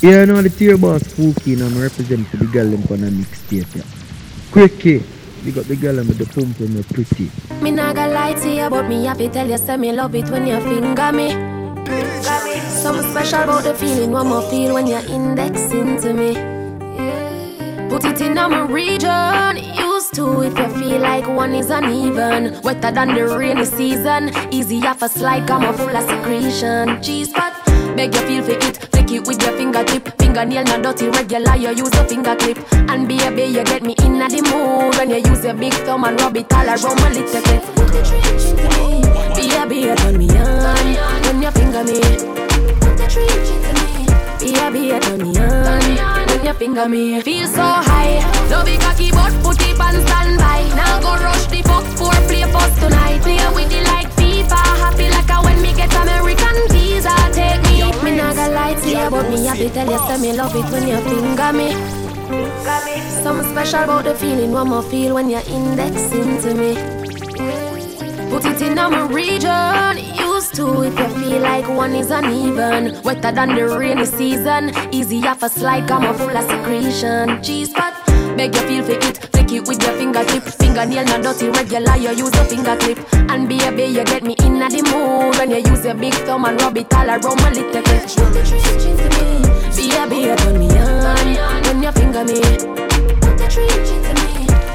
Yeah, no, the tier boss spooky and I'm representing the girl them on a mixtape. Yeah. Quickie. You got the girl with the pump and the pretty. Me nah gonna lie to you, but me happy tell you, say me love it when you finger me. Something special about the feeling one more feel when you're indexing to me. Put it in my region, used to if you feel like one is uneven. Wetter than the rainy season, easy off a slide, come on full of secretion. Cheese pot, beg you feel for it, flick it with your fingertip. Fingernail not dirty, regular, you use a finger clip. And baby, you get me in the mood when you use your big thumb and rub it all around my little bit. Put the trench into me, baby, you turn me on when you finger me. Put the trench into me, baby, you turn me on when you finger me. Feel so high, no big cocky but put it on standby. Now go rush the fuck for play first tonight. Play with it like FIFA, happy like a when me get American visa. Take nah gonna lie to but me happy tell you, say me love it when you finger me. Something special about the feeling one more feel when you're indexing to me. Put it in my region, used to if you feel like one is uneven. Wetter than the rainy season, easy off a slide, come full of secretion. Cheese pot, beg you feel for it, it with your fingertip. Fingernail not dirty, regular, you use a finger clip. And be a baby, you get me in the mood when you use your big thumb and rub it all around my little me, baby, you turn me on when you finger me.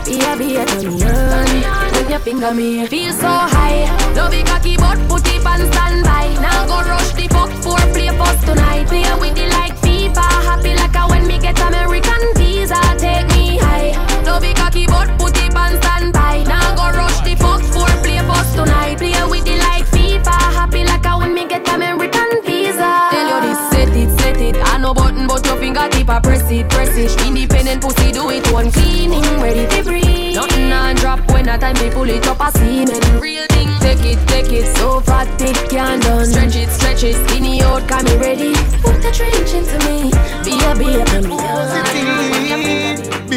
Baby, you turn me on when you finger me. Feel so high, no big cocky but put it on standby. Now go rush the fuck for a play first tonight. Play with it like FIFA, happy like a when me get American visa. Take me high, no big cocky but put it on standby. Now go rush the fuck for play first tonight. Play with it like FIFA, happy like a when me get American visa. Tell you this, set it, set it. I no button but your finger tip I press it, press it. Independent pussy do it one cleaning, ready to breathe. Nothing on drop when a time me pull it up a semen. Real thing, take it, take it. So fat it can't done. Stretch it, stretch it. Skinny out, got me ready. Put the trench into me, be a be a me.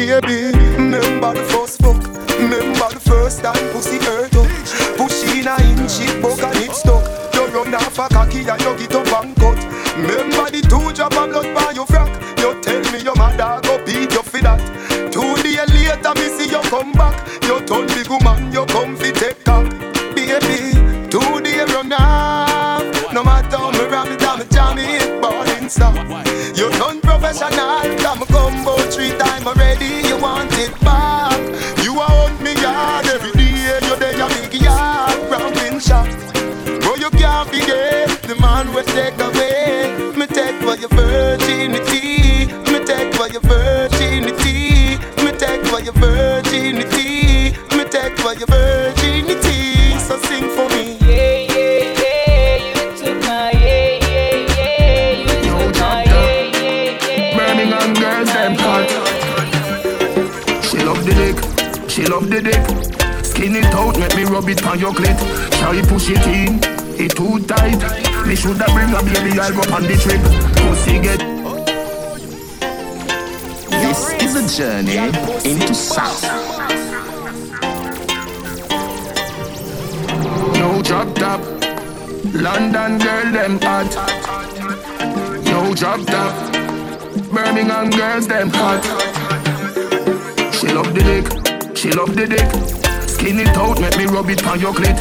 Baby, remember the first journey into South. No drop top. London girl, them hot. No drop top. Birmingham girls, them hot. She love the dick, she love the dick. Skin it out, make me rub it on your clit.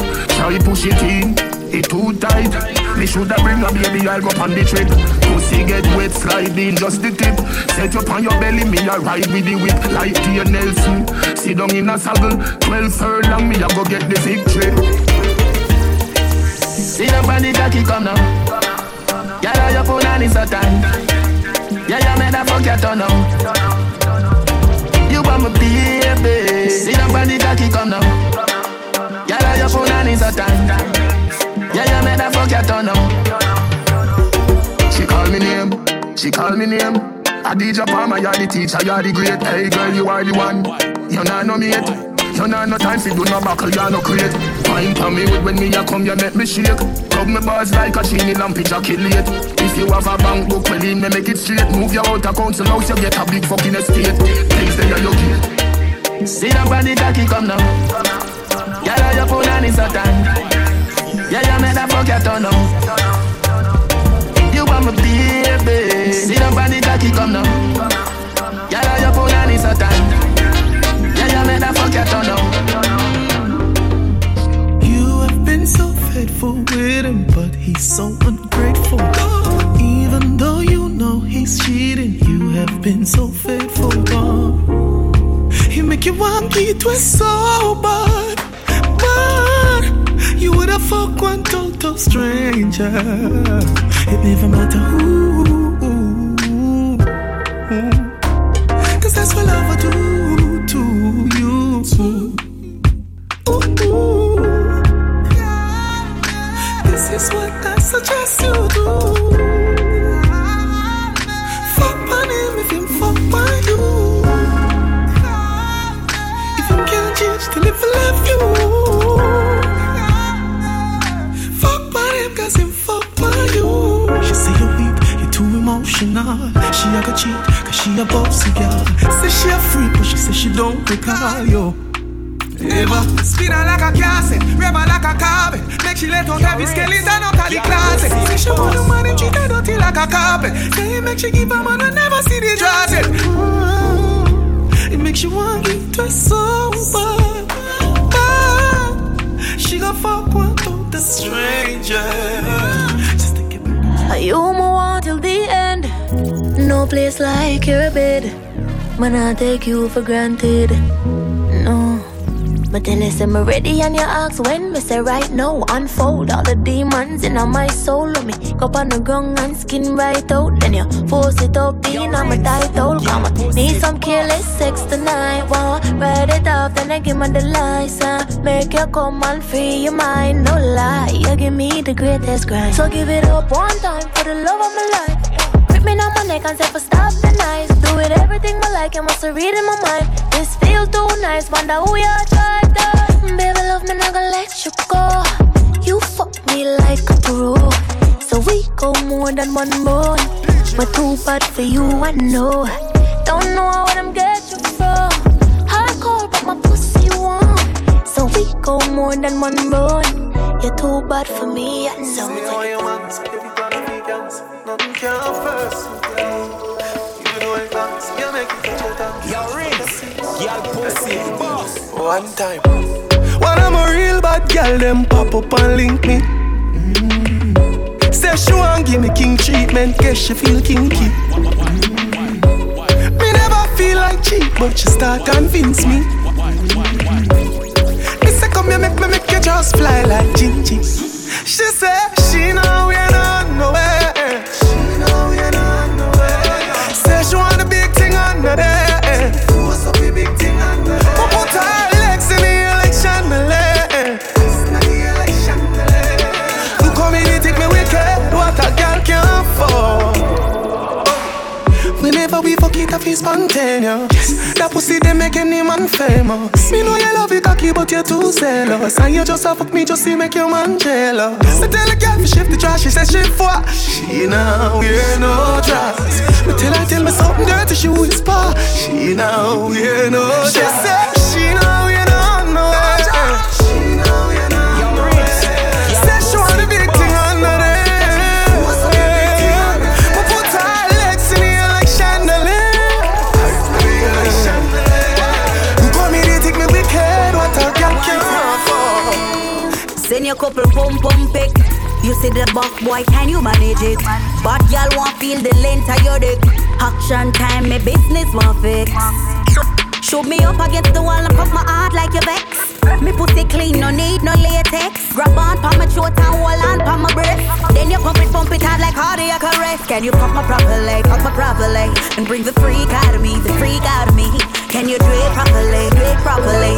You push it in? It too tight. Me shoulda bring a baby, I'll go on the trip. Pussy get wet, slide in just the tip. Set you on your belly, me a ride with the whip like Tia Nelson. Sit down in a saddle, 12 furlong, me a go get the victory. See the body cocky come now. Yeah, your phone and it's a time. Yeah, you made a fuck your turn now. You want my baby. See the body cocky come now. She call me name. DJ Palmer, you're the teacher, you're the great. Hey girl, you are the one. You not no mate. You not no time for do no buckle, you are no crate. Fine for me with when me a come, you make me shake. Rub me bars like a chini lamp, ejaculate. If you have a bank book, well, me make it straight. Move your out of council house, you get a big fucking estate. Things there you get. See the body cocky come now. Yeah, your phone and it's a time. Yeah, you made a fuck your turn now. You want my baby. Come now. Your phone and it's a time. Yeah, fuck your turn now. You have been so faithful with him, but he's so ungrateful. Even though you know he's cheating, you have been so faithful. God. He make you want me twist so bad, but you would have fuck one total stranger. It never matter who. Cause that's what love will do to you. Ooh. This is what I suggest you do. Fuck on if fuck you. If him can't change for love you. Fuck by him cause him emotional. She a go cheat cause she a bossy girl. Say she a freak but she say she don't recall you. Ever Spin her like a cassette, rev her like a carpet. Make she let out every skeleton out of the closet. Say she want a man and treat her dirty like a carpet. Say make she give a man and never see the Draws it. Makes you want to get to so bad. bad. She gon' fuck one to the stranger. You move on till the end. No place like your bed. Man, I take you for granted. No. But then you, say me ready and you ask when me say right now Unfold all the demons in my soul Let me go on the ground and skin right out Then you force it up in on my Come on, need some careless sex tonight. Wow, ride it off then I give me the license Make you come and free your mind. No lie, you give me the greatest grind. So give it up one time for the love of my life. Grip me on my neck and say for stop the night. Do it everything I like, I must read in my mind? This feels too nice, wonder who you tried to. Baby love me, not gonna let you go. You fuck me like a pro. So we go more than one bone But too bad for you, I know Don't know where I'm get you from Hardcore, but my pussy warm So we go more than one bone You're too bad for me, I know Me know you want this baby gonna. Nothing can first. You know it comes. You make it touch your tongue. Yo, Rinse, y'all pussy, boss. One time. When I'm a real bad girl, them pop up and link me. Mm. Say she want give me king treatment, guess she feel kinky. Me never feel like cheap, but she start convince me. Me say come here, make me make you just fly like Gingy. She say she know we it, I feel spontaneous. That pussy they make any man famous. Me know you love it cocky, but you're too zealous. And you just a fuck me just to make your man jealous. I tell a girl to shift the trash, she says she for. She now wear no dress. Me tell her tell me something dirty, she whisper. She now wear no dress. She said couple pump pump pick. You see the buck boy, can you manage it? But y'all won't feel the length of your dick. Action time, my business won't fix. Shoot me up against the wall and pop my heart like your vex. Me pussy clean, no need no latex. Grab on, pop my throat and hold on, pop my breath. Then you pump it, pump it hard like cardiac arrest. Can you pop my properly, pop my properly, and bring the freak out of me, the freak out of me? Can you do it properly, do it properly,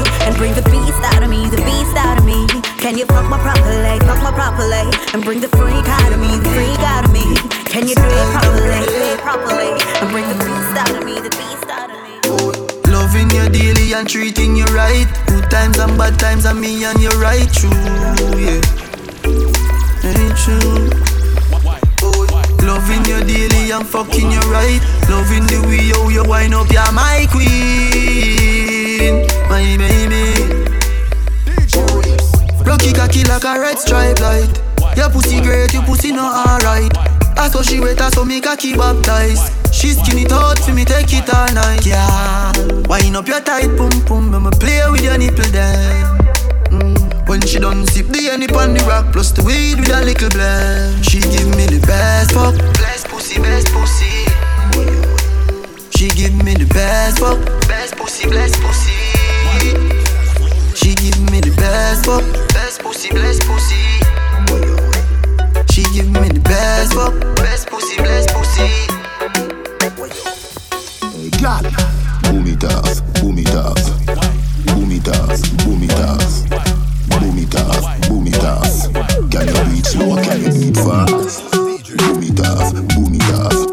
and bring the freak out of me, the freak out of me? Can you do it properly, properly, and bring the beast out of me, the beast out of me? Loving you daily and treating you right. Good times and bad times and me and you right true, yeah. Ain't true. Loving you daily and fucking you right. Loving the way how you wind up, you're my queen, my baby. Rocky cocky like a red stripe light. Your pussy great, your pussy not alright. I saw she wet, I saw me cocky baptized. She skin it out for me, take it all night. Yeah, wind up your tight pum pum, I'ma play with your nipple then. Mm. When she done sip the honey on the rock plus the weed with a little blend. She give me the best fuck, best pussy, best pussy. She give me the best fuck, best pussy, best pussy. She give me the best fuck, best pussy, best pussy. She give me the best fuck, best pussy, best pussy. Hey, girl, boom it off, boom it off, boom it off, boom it off, boom it off, boom it off. Can you beat slow? Can you beat fast? Boom it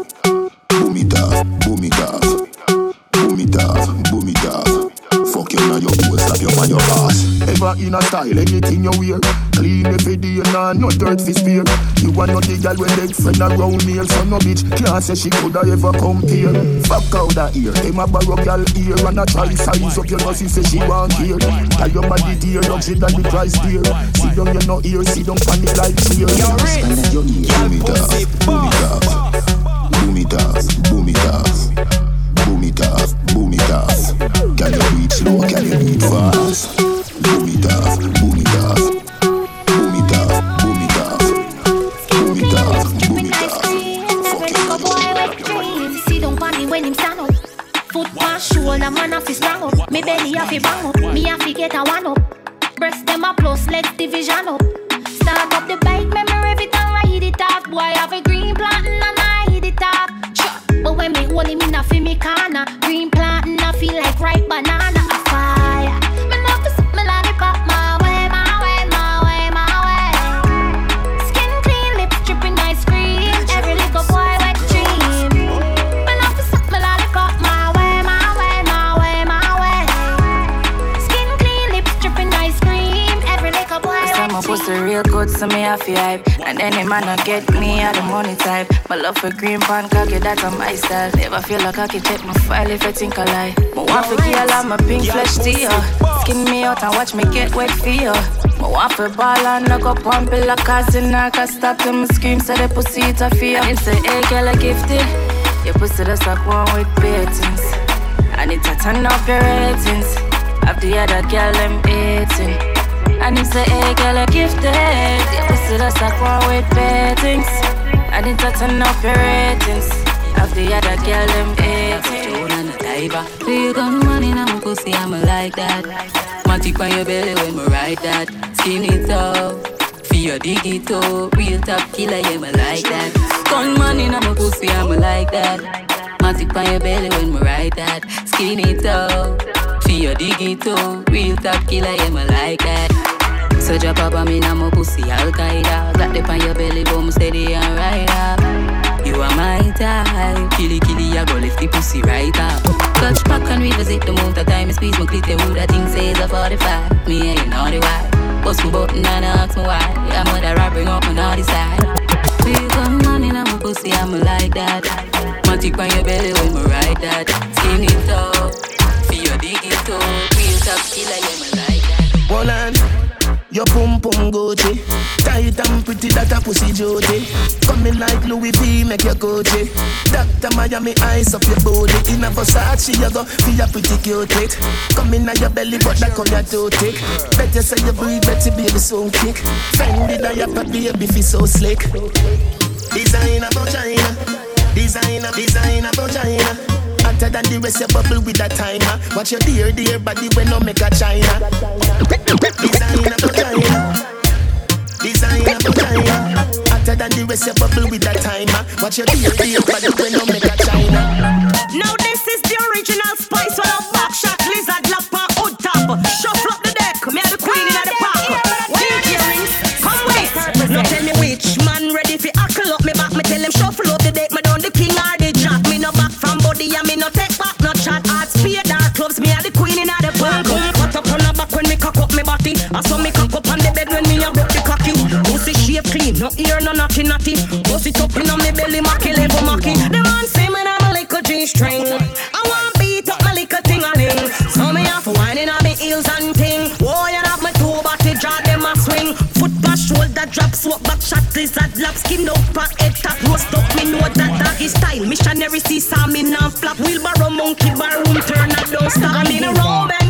Ever in a style, anything you wear. Clean every day, nah, no dirt fi spear. You want no the girl when they friend around me, so no bitch can't say she coulda ever compare. Fuck out that ear, them a borrow girl ear and a try size up your nose, say she want here. Tell your body dear, luxury than the price dear. See down you no ear, see down panic like cheer. Boom it off, boom it off, boom it off, boom it off. Boom it off, boom it off. Can you beat slow? Can you beat fast? Me to bang up. Me have to get a one up. Breast them a plus, legs division up. Start up the bike, memory every time I hit it up. Boy, I have a green plant and I hit it up. But when me hold him in a fi me corner, so me have to hype. And any man not get me out the money type. My love for green pan cocky, that's on my style. Never feel like I can check my file if I think I lie. My want for girl, I'm a pink flesh you. Skin me out and watch me get wet you. My want for ball and knock up one pill like cousin. I can stop them scream, say the pussy it a fear. And say, hey girl, I gifted. Your pussy that's like one with beatings. I need to turn up your ratings. Have the other girl, them eating. And him say, hey girl, you gifted Your pussy just like one with beatings And it turn up your ratings Of the other girl, them a diver Do you got money? Now, my pussy, I'm like that. Matic on your belly when me ride that. Skin it up your dig it Real top killer, yeah, me like that. Gun money my pussy, I'm like that. Matic on your belly when me ride that. Skin it up Feel your dig it Real top killer, yeah, me like that so drop up on me now, my pussy Al Qaeda. Got the on your belly, boom steady and right up. You are my type, killy killy, I go lift the pussy right up. Touch back and revisit the amount of time squeeze my clit. Who that thing says a 45? Me ain't know the why. Bust my button and ask me why. I'm mother I bring up my naughty side. Feel come money now, my pussy I'm like that. Matic on your belly when me ride that. Skin it up, feel your dig it up. Real top killer, yeah me like that. One hand, your pum pum Gucci. Tight and pretty that a pussy Jody Coming like Louis V make your Gucci. Dr. Miami eyes up your body In a Versace you go feel a pretty cute Coming at your belly but that come your too thick. Better say you breathe better baby so kick. Fendi diaper baby feel so slick. Designer vagina Designer, designer vagina Hotter than the rest, you bubble with a timer. Watch your dear, dear body when no make a China. Designer vagina. Designer vagina. Hotter than the rest, you bubble with a timer. Watch your dear, dear body when no make a China. Now this is the original spice when I back shot lizard lap No ear, no naughty, naughty. Bust it up in on me belly, macky, level macky. The man say me I'm a little G-string. I want beat up my little ting-a-ling. So me off whining on me heels and ting. Oh, you have my two body drag them a swing. Foot bash, shoulder drop, swap back, shot, lizard, lap, skin up, back, head top, roast up. Me know that doggy style. Missionary see, saw me non-flap. Wheelbarrow, monkey bar, room turn, up, don't stop. I'm in a room.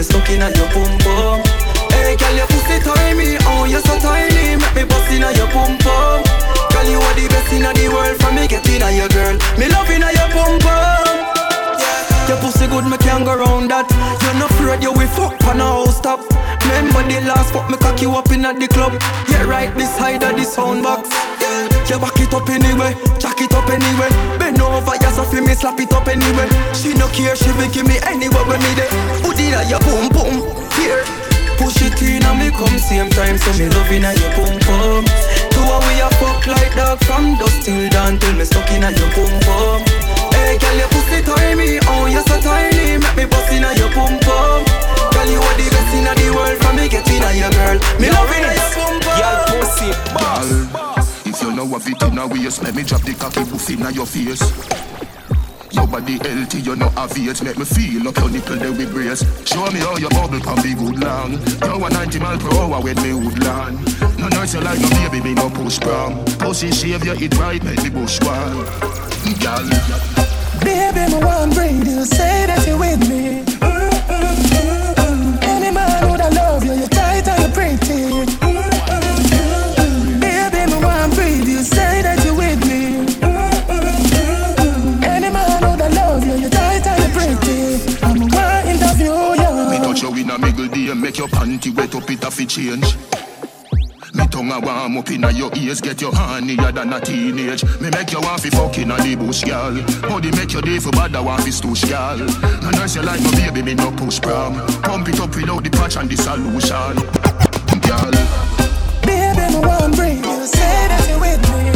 Me stuck in at your boom boom Hey girl your pussy tiny Oh you so tiny Make me bust in at your boom boom Girl you are the best in the world For me get in at your girl Me loving at your boom boom your pussy good, me can't go round that. You're not afraid you will fuck a house top. Remember the last fuck me cock you up in at the club. Yeah, right beside of the sound box. Yeah, back it up anyway, jack it up anyway. Bend over, yes, so feel me slap it up anyway. She no care, she be give me anywhere when me there. Put it at your boom boom, here. Push it in and me come same time, so me loving at your boom boom. Two a we a fuck like dog from dusk till dawn till me stuck in at your boom boom. Hey, girl, your pussy tiny, oh you so tiny, make me bust inna your boom boom. Girl, you are the best in the world, for me get inna your girl. Me loving inna your pum. Girl, pussy, boss. You know of it in a waist, let me drop the cocky pussy inna your face. Your body healthy, you know have it Make me feel up your nipple there with brace Show me how your bubble can be good long You a 90 mile per hour with me woodland No nurse you like no baby, me no push prom Pussy shave you eat right, make me bush one Girl, Baby, me want breathe you. Say that you with me. Mm, mm, mm, mm. Any man would I love you. You tight and you pretty. Your panty wet up, it a fi change me tongue a warm up inna your ears, get your hornier than a teenage. Me make you want fi fuck inna the bush, girl. Body make your day for bad, I want fi stoosh, girl. No nurse you like my baby, me no push prom. Pump it up without the patch and the solution, girl. Baby, me want breathe you. Say that you with me.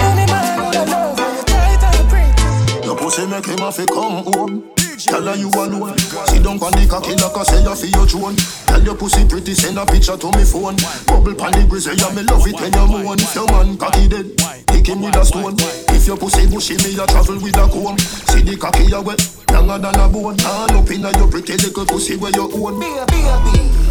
Any man would love you. Tight and pretty. Your pussy make him have to come home. Tell her you alone. Sit down on the cocky like I say you for your throne. Tell your pussy pretty, send a picture to me phone. Bubble pan the grizzly, yeah, me love it when you moan. If your man cocky dead, pick him with a stone. If your pussy bushy, me a travel with a comb. See the cocky you wet, longer than a bone. All up inna your pretty little pussy where you own. Baby, baby.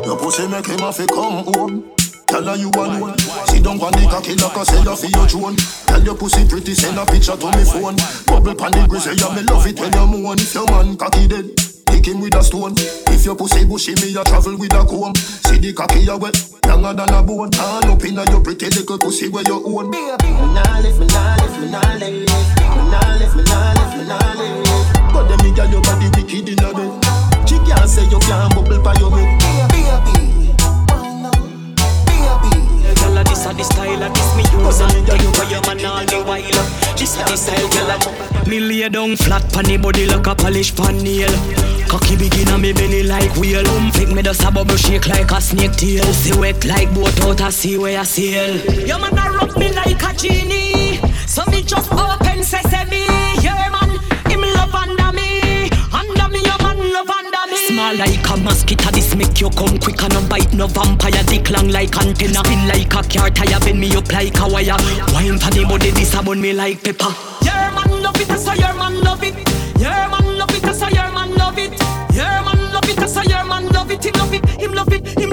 Your pussy make him have to come home. Tell her you alone. Sit down on the cocky like I say you for your throne. Tell your pussy pretty, send a picture to me phone. Bubble pan the grizzly, yeah, me love it when you moan. If your man cocky dead, pick him with a stone. If your pussy bushy, me a travel with a comb. See the cocky you wet, longer than a bone. All up inna your pretty little pussy where you own. Baby, me nah live, me nah live, me nah live, me nah live, me nah live, me nah live. But them me girl your body wicked inna bed. She can't say you can't bubble by your bed. This a the style of this me use and think for your man all the while. This a the style, girl. Me lay down flat pon the body like a polish pan nail. Cocky begin on me belly like wheel. Boom, um, flick me just a bubble shake like a snake tail. See wet like boat out a sea where I sail. Your man a rub me like a genie, so me just open mosquito, this make you come quick and no bite no vampire. Dick long like antenna, spin like a car tire, bend me up like a wire. Wine for the body, this a bun me like pepper. Your man love it, so your man love it. Your man love it, so your man love it. Your man love it, so your man love it. Him love it, him love it, him love it,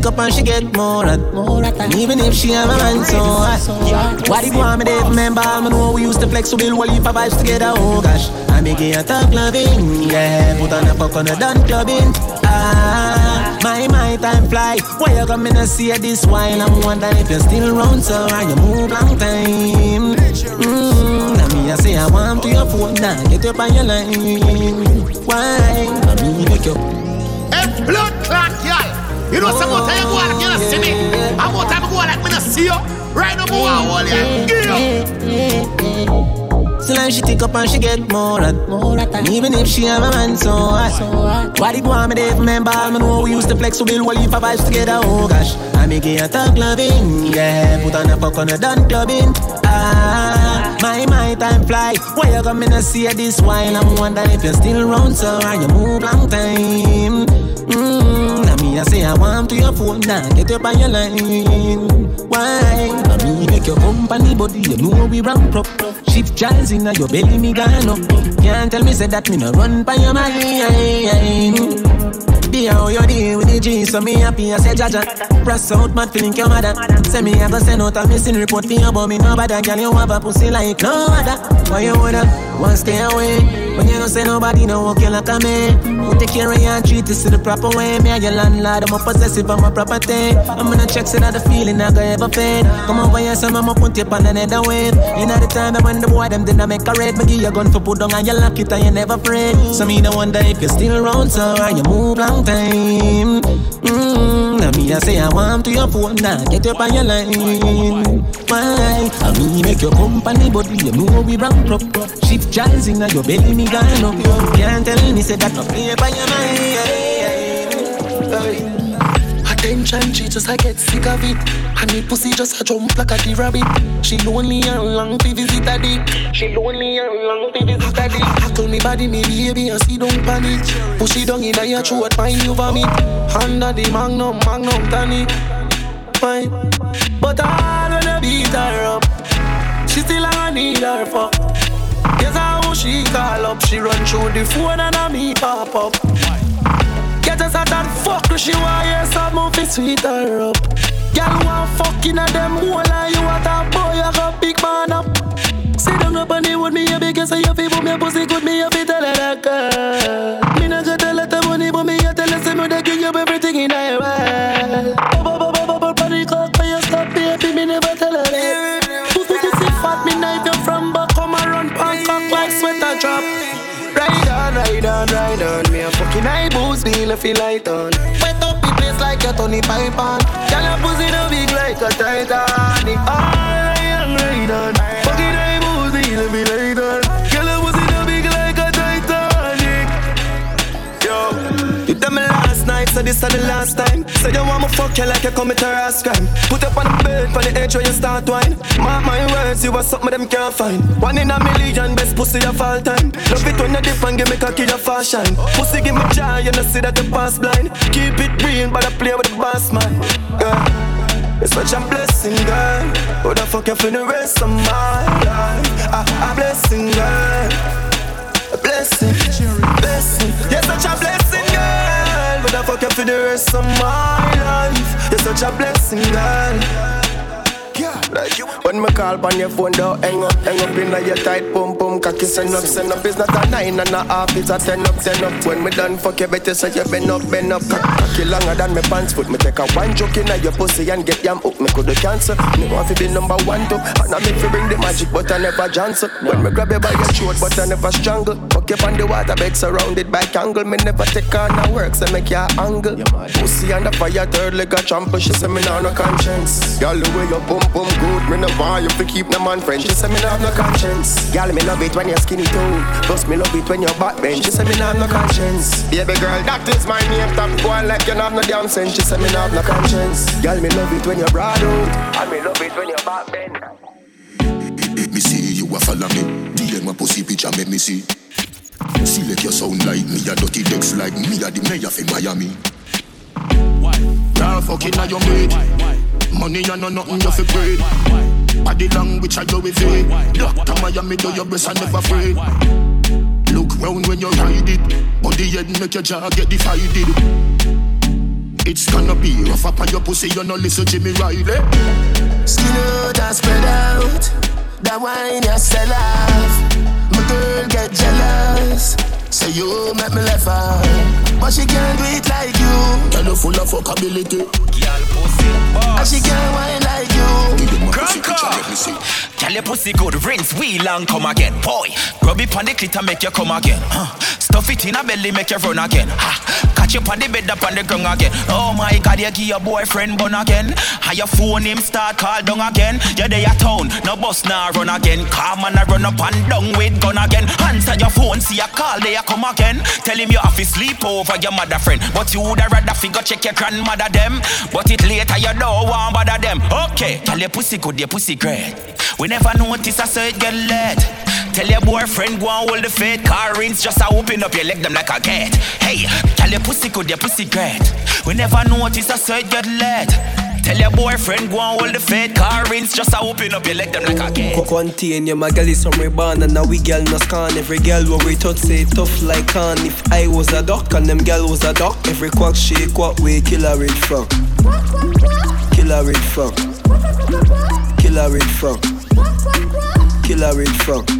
Still up and she get more at And even if she am a man so hot. Why the boy me there remember Me know we used to flex whole heap of vibes together Oh gosh. I make it a talk loving Yeah. Put on a fuck on a done clubbing. Ah My my time fly. Why you come in and see this while I'm wondering if you're still around So are you move long time. Mmm Now me I say I want to your phone Now get up on your line. Why I me make you blood y'all. You know, some more time you go out, you don't see me. And more time you go like me not see you. Right now, more hold you. Give you. Still and she take up and she get more and more And even if she have a man so hot. Why the boy me there for me know we used to flex so build while you vibes together Oh gosh. I make it a talk loving Yeah. Put on a fuck on a done clubbing. Ah My my time fly. Why you come in and see this while I'm wondering if you're still around So are you move long time I say I want to your phone now Get up on your line Why? I me make your company body You know we ramp up Shift jazz in your belly me gone up Can't tell me say that me no run by your mind be how you deal with the G, so me happy I say Jaja. Press out, mad feeling your mother. Say me I go send out a missing report for you, but me no bother. Girl, you have a pussy like no other. Why you woulda want stay away? When you don't say nobody, no walk you like a man. Who take care of you and treat this in the proper way? Me and your landlord, I'm a possessive of my property. I'm gonna check say that the feeling I go ever fade. Come over here, some I'ma put you on another wave. You know the time that when the boy them did not make a red, me give you a gun for put down and you lock it and you never afraid. So me no wonder if you're still around, so are you move long time? Mmm, now me I say I want to your phone now, get up on your line. Why? I me make your company body, you know we ramp up. Shift jazz in your belly, me gone up. Can't tell me say that no play by your mind. Attention, she just I get sick of it. And me pussy just a jump like a the rabbit. She lonely and long to visit a dick. She lonely and long to visit a dick. Tackle me body, me baby, and see don't panic. Push it down in your throat, find you vomit. Under the magnum, magnum tonic. Fine, but I wanna beat her up. She still I need her fuck. Guess how she call up. She run through the phone and I me pop up. Get us out that fuck, she want hear some movie sweet her up. Girl want fucking at them hole and you want a boy, you got big man up. Sit down up and with me, you because you feel for me, pussy good me, you feel tell her that girl. Me not gonna tell her the money, but me you tell her say me they give you everything in her world. Bubble, bubble, bubble, body cock, you stop, baby, me never tell her boost, feel feel light on. Wet up the place like a Tony Python. Girl, your pussy no big like a Titanic. Ride on, ride on. Fucking high boost, feel feel light on. Girl, your pussy no big like a Titanic. Yo, you tell me last night, this is the last time. Say you want me fuck you like you commit a crime. Put up on the bed, on the edge where you start wine. Mark my words, you are something them can't find. One in a million, best pussy of all time. Love it when you dip and give me cocky your fashion. Pussy give me joy, you know see that you pass blind. Keep it real, but I play with the boss man. Yeah. It's such a blessing, girl. Who the fuck you for the rest of my life? A, a blessing, girl. A blessing, blessing. You're such a blessing, the fuck you for the rest of my life? You're such a blessing, girl. Like when me call on your phone, don't hang up, hang up in your tight pum pum cocky send up, send up. It's not a nine and a half, it's a ten up, ten up. When me done fuck you, better say you bend up, bend up. Cock, cocky longer than me pants foot. Me take a one joke in your pussy and get yam hook. Me coulda cancel. Me want to be number one too, and I make you bring the magic, but I never chance. When me grab you by your throat, but I never strangle. Fuck you on the water bed surrounded by angle. Me never take on no work, so make you angle. Pussy on the fire, third leg a trample. She say me nah no conscience. Girl, the way you pum pum good, me no want you to keep no man friend. She say me nah have no conscience. Girl, me love it when you're skinny too. Plus me love it when you're back bench. She say me nah have no conscience. Baby girl, that is my name. Stop going like you nah have no damn sense. She say me nah have no conscience. Girl, me love it when you're broad out. And me love it when you're back bend. Me see you a follow me. DM my pussy picture make me see. Select your sound like me, a dirty decks like me, a the mayor for Miami. Girl, fucking on your mate. Money and no nothing you fi grade. Body language I do with it. Doctor Miami do your breast and never afraid. Look round when you ride it. Body head make your jaw get divided. It's gonna be rough up on your pussy, you no listen Jimmy Riley. Skin out and spread out. That wine you sell off. My girl get jealous. Say you make me laugh out. But she can't do it you. Girl, full of fuckability. Girl, pussy. And she can't wine like you. Give my pussy picture, let me see. Your pussy good, rinse, wheel and come again. Boy, rub it on the clit and make you come again. Huh. Stuff it in a belly, make you run again. Ha. Catch you on the bed up on the ground again. Oh my God, you give your boyfriend bun again. How your phone him start call down again. You day a town, no bus now run again. Come on, I run up and down with gun again. Answer your phone, see a call, they a come again. Tell him you have to sleep over your mother friend. But you woulda rather figure check your grandmother them. But it later you don't want bother them. Okay, tell your pussy good, your pussy great. We never notice I saw it get late. Tell your boyfriend go and hold the fate. Car rings just a open up your leg them like a gate. Hey, tell your pussy good, your pussy great. We never notice saw it get late. Tell your boyfriend go and hold the fate. Car rings just a open up your leg them like a gate. Contain your my girl is from born and now we girl no scan Every girl where we touch say tough like can If I was a duck and them girl was a duck Every quack shake what we kill a red frog Kill a red frog Kill a red frog Kill a red frog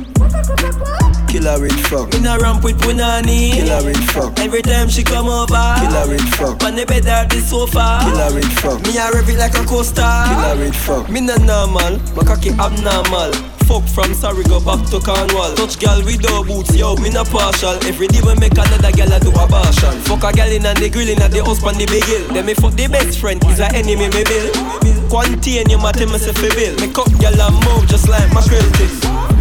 Kill a red frog In a ramp with Punani. Kill a red frog Every time she come over. Kill a red frog On the bed or the sofa. Kill a red frog Me a rev it like a coaster. Kill a red frog Me not normal My cocky abnormal. Fuck from sorry go back to Cornwall. Touch girl without boots Yo me not partial. Every day we make another girl do a do abortion Fuck a girl in a the grill in a the house on the big hill. Then me fuck the best friend Is a enemy me bill. Quantity and you matter me say fi bill. Me cup girl and move just like my thing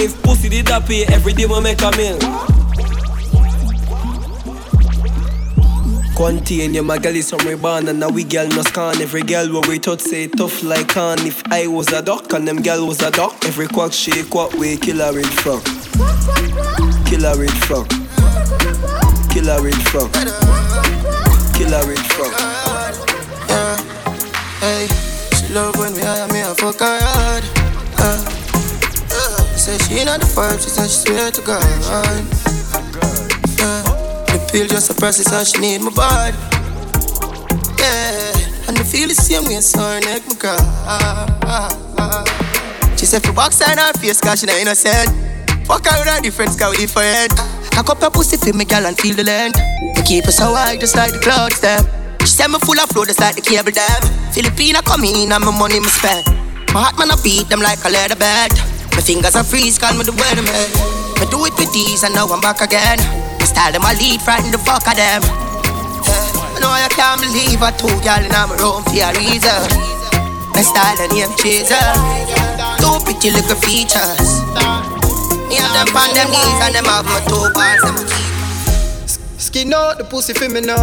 if pussy did I pay every day we make a meal. Contain your my girl is from born and now we girl no scan Every girl where we touch say tough like can If I was a duck and them girl was a duck Every quack shake what way kill a red frog Kill a red frog Kill a red Kill a red frog Yeah, hey, she love when we hire me a fuck her hard. Uh. Say she not the vibe, she said she swear to God. Yeah. The pill just a process and she need my body. Yeah, and I feel the same way, so her neck my cry. She said for box and her face, cause she not innocent. Fuck her with her different sky with different. Cock up her pussy for me, girl, and feel the length. Me keep her so high, just like the clouds, them. She said me full of flow, just like the cable dam. Filipina come in and my money me spend. My heart man I beat them like a leather bed. My fingers are freeze, call eh. me the weatherman. I do it with these and now I'm back again. My style them I lead, frighten the fuck of them. Yeah. I know I can't believe I two y'all in my room for a reason. My style and name chaser. Two pretty little features. Me have them on them knees and them have my two bars. Them Skin out the pussy for me now.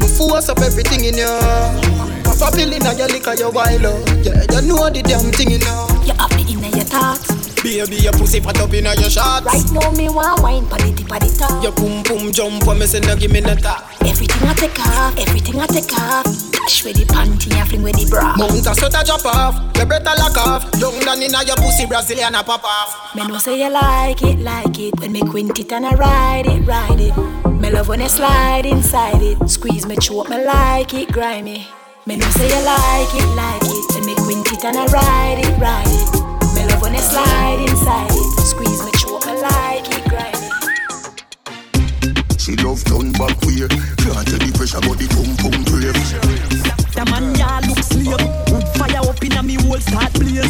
Me force up everything in you. Pop a pill in your liquor, your wild up. Yeah, you know the damn thing you know. You have me in your thoughts. Baby, your pussy fat up in your shots. Right now, me want wine pa the tip of the top. Your boom boom jump when me say no give me no top. Everything I take off, everything I take off. Dash with the panty and fling with the bra. Mount a sweat a drop off, you better lock off. Young down inna your pussy Brazilian a pop off. Me know say you like it, like it. When me quint it and I ride it, ride it. Me love when you slide inside it. Squeeze me throat, me like it, grimy. Me know say you like it, like it. When me quint it and I ride it, ride it. Me love when you slide inside it. Squeeze me throat, me like it, grimy. She love turn back way. Can't tell the pressure, but the pum pum brave. The man ya look slave. Wood fire up inna me whole start blaze.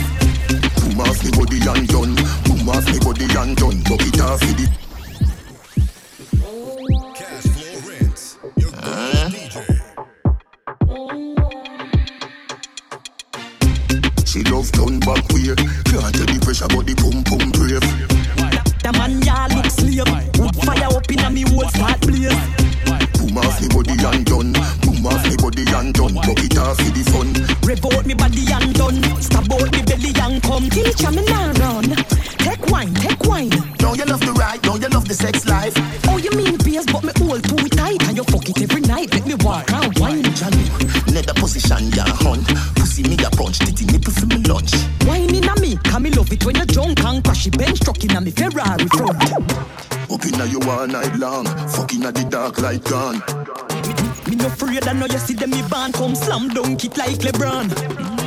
Boom off me body and done. Boom off me body and done. Buck it off with it. Love turn back way. Can't tell the pressure, but the pum pum brave. The man ya look slave. Wood fire up inna me whole start blaze. Boom off me body and done. Boom off me body and done. Buck it off with the fun. Rev out me body and done. Stab out me belly and come. Teacher me nah run. Take wine, take wine. Don't you love the ride? Don't you love the sex life? Oh, you mean beers, but me hold too tight and you fuck it every night. Let me walk around wine. Jolly, leather position ya punch, titty nipple for me lunch. Wine inna me, can me love it when you drunk and crash it bench truck inna me Ferrari front. Up inna you all night long. Fucking at the dark light gone. Me no afraid I know you see them me band come slam dunk it like LeBron.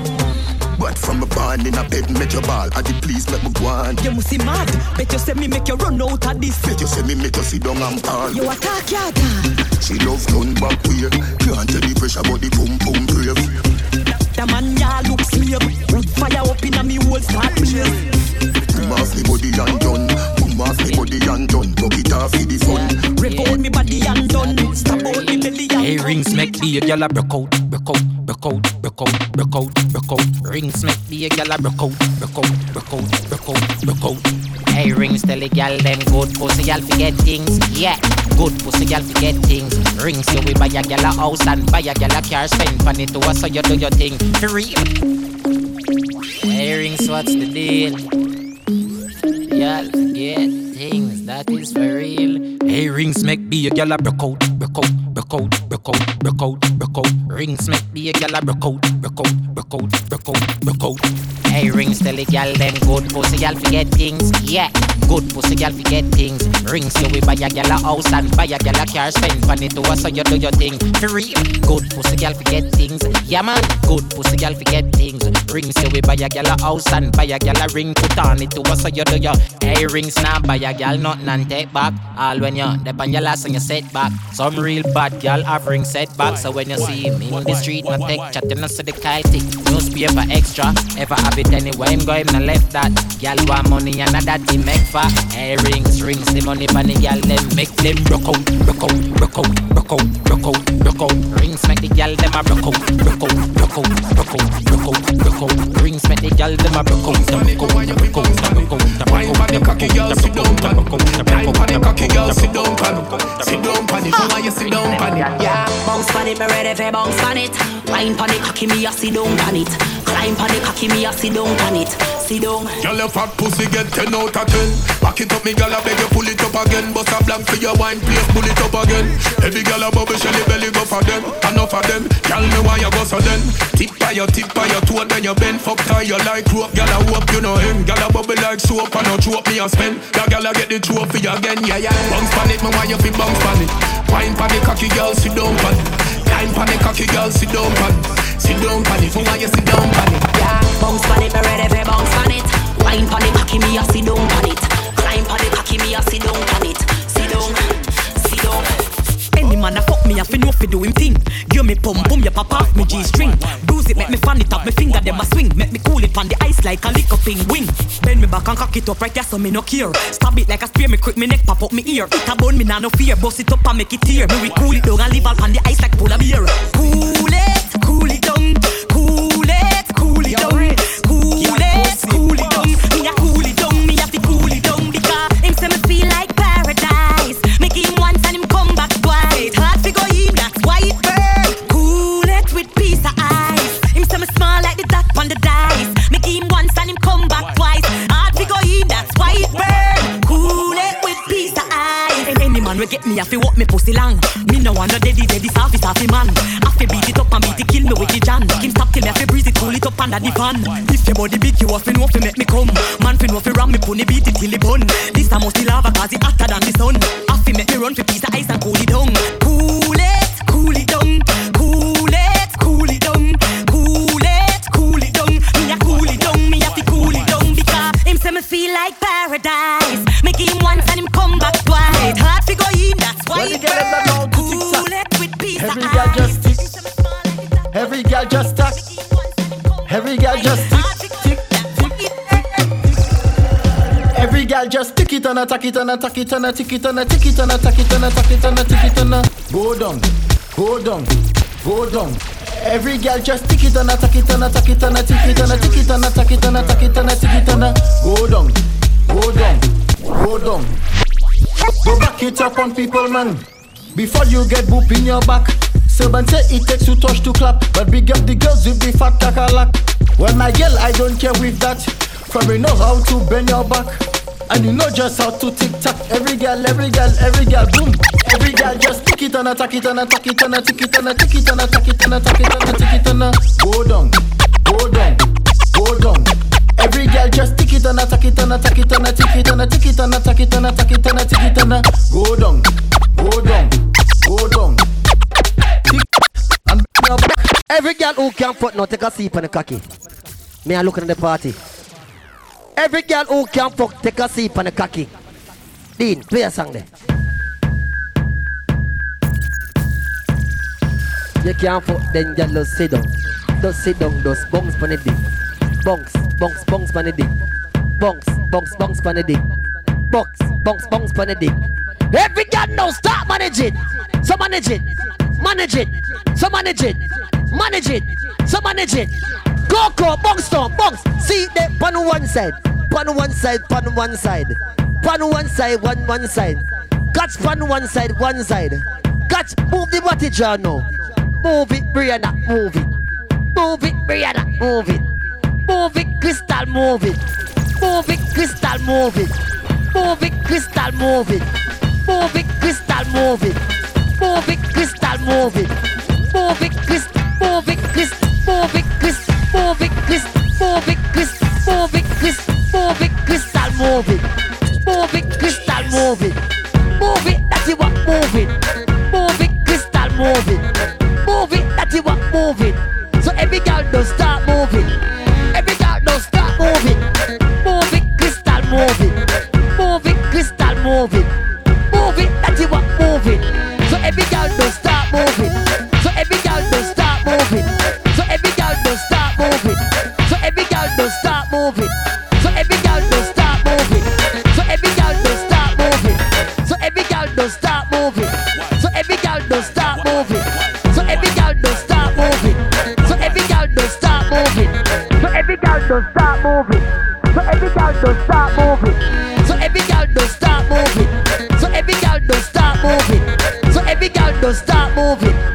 But from a barn in a bed, make your ball. I did please make me go on. You must see mad. Bet you say me make you run out of this. Bet you say me make you sit down and fall. You attack ya talk. She love turn back way. Can't tell the pressure, but the pum pum brave a man ya look slave. Put fire up in a me whole start blaze. Boom off me body and done. Boom off me body and done. Rock it off for the fun. Rip out me body and done. Stop out me belly and Hey rings make the gyal a broke out, broke out, broke out, broke out, broke out, broke out. Rings make the gyal a broke out, broke out, broke out, broke out, broke out. Hey, rings tell the gal them good pussy gal forget things. Yeah, good pussy gal forget things. Rings you we buy a gal a house and buy a gal a car spend money to us so you do your thing for real. Hey, rings what's the deal? Y'all forget things that is for real. Hey, rings make me a gal a broke out, broke out, broke out, broke out, broke out, broke out. Rings make me a gal a broke out, broke out, broke out, broke out, broke out. Hey, rings tell the gal them good pussy gal forget things. Yeah, good pussy gal forget things. Rings you we buy a gal a house and buy a gal a car spend money to us so you do your thing. For real, good pussy gal forget things. Yeah man, good pussy gal forget things. Rings you we buy a gal a house and buy a gal a ring put on it to us so you do your. Hey, rings now buy a gal nothing and take back. All when you dep on your last and you set back. Some real bad gal have ring set back. So when you see me in the street, no take chat, you no see the kite. Newspaper extra, ever have it anyway. I'm going to left that. Gal want money and that he make for. Hey, rings, rings, the money for the gal them make them broke out, broke out, broke out, broke out, broke out, broke out. Rings make the gal them a broke out, broke out, broke out, broke out, broke out, broke out. Rings make the gal them a broke out, broke out, broke out, broke out, Wine pon the cocky girl, sit down pon. Wine pon the cocky girl, sit down pon it. Sit down pon it. How you sit down pon it? Yeah, bounce pon it, me ready for bounce pon it. Wine pon the cocky, me a sit down pon it. Climb pon the cocky, me a sit down pon it. Sit down. Girl, your fat pussy get 10 out of 10 Back it up, me girl, I beg you pull it up again. Bust a blank for your wine, please pull it up again. Every girl a bubble, shelly belly go for them. Enough of them, girl, me why you go so then. Tip by your tip by your toe, then you bend. Fuck tie you like rope, girl, I hope you know him Girl, a bubble like soap, and no choke me a spend. That girl, I get the trophy again, yeah, yeah. Bounce pan it, me why you fi bounce pan it. Wine pan the cocky, girl, sit down pan it Climb pan the cocky, girl, sit down pan it Sit down pan it, me why you sit down pan it Yeah, bounce pon it, me ready for bounce pon it. Wine pon the cocky, me a sit down pon it. Climb pon the cocky, me a sit down pon it. Man a fuck me, I fi know fi do him thing. Give me pum pum, ya pop off me G string. Bruise it, make me fan it up, me finger them a swing. Make me cool it on the ice like a up thing wing. Bend me back and cock it up right there, so me no care. Stab it like a spear, me quick me neck pop up me ear. It a bone, me nah no fear. Bust it up and make it tear. Me we cool it down and leave all on the ice like polar beer. Cool it, cool it down. Me, I fi walk me pussy long. Me no want no daddy, daddy service, I man. I fi beat it up and beat it, kill me with the jan. Make him stop till me, I fi breeze it, cool it up under the fan. If your body big, you have to know fi make me come. Man fi know fi ram me, pony beat it till it bun. This a must be lava, cause it hotter than the sun. I fi make me run fi piece girl just tack. Every girl just tick, tick, tick, tick. Every girl just tick it and attack it and attack it and a tick it and a tick it and attack it and attack it and a tick it and go down, go down, go down. Every girl just tick it and attack it and attack it and a tick it and a tick it and attack it and attack it and a tick it and go down, go down, go down. Go back it up on people, man. Before you get boop in your back. Servant say it takes two touch to clap, but big up the girls with the fat kakalak. Well, my girl, I don't care with that. From you know how to bend your back. And you know just how to tick tock. Every girl, every girl, every girl, boom. Every girl just tick it and attack it and attack it and a tick it and a tick it and attack it and attack it and a tick it and go down, go down, go down. Every girl just tick it and attack it and attack it and a tick it and a tick it and attack it and attack it and a tick it and go down, go down, go down. Back. Every girl who can fuck now take a sip on the cocky. Me a looking at the party. Every girl who can fuck take a sip on the cocky. Dean, play a song there. You can't fuck, then girl just sit down. Just sit down, just bounce pon the dick. Bounce, bounce, bounce pon the dick. Bounce, bounce, bounce pon the dick. Bounce, bounce, bounce pon the dick. Every girl now start manage it. So manage it, manage it. So manage it, manage it, so manage it. Go, go, bounce down, bounce. See the on one side, on one side, on one side, on one side, one one side. Catch on one side, one side. Catch, move the body jaw now. Move it, Brianna, move it. Move it, Brianna, move it. Move it, Crystal, move it. Move it, Crystal, move it. Move it, Crystal, move it. Move it, Crystal, move it. Move it, Crystal, move it. Move it, Crystal, move it, Crystal, move it, Crystal, move it, Crystal, move it, Crystal, move it, Crystal, move it, Crystal, move it. Move it, Crystal, move it. Move it, that's it, what move it. Don't start moving. So every girl don't start moving. So every girl don't start moving. So every girl don't start moving. So every girl don't start moving.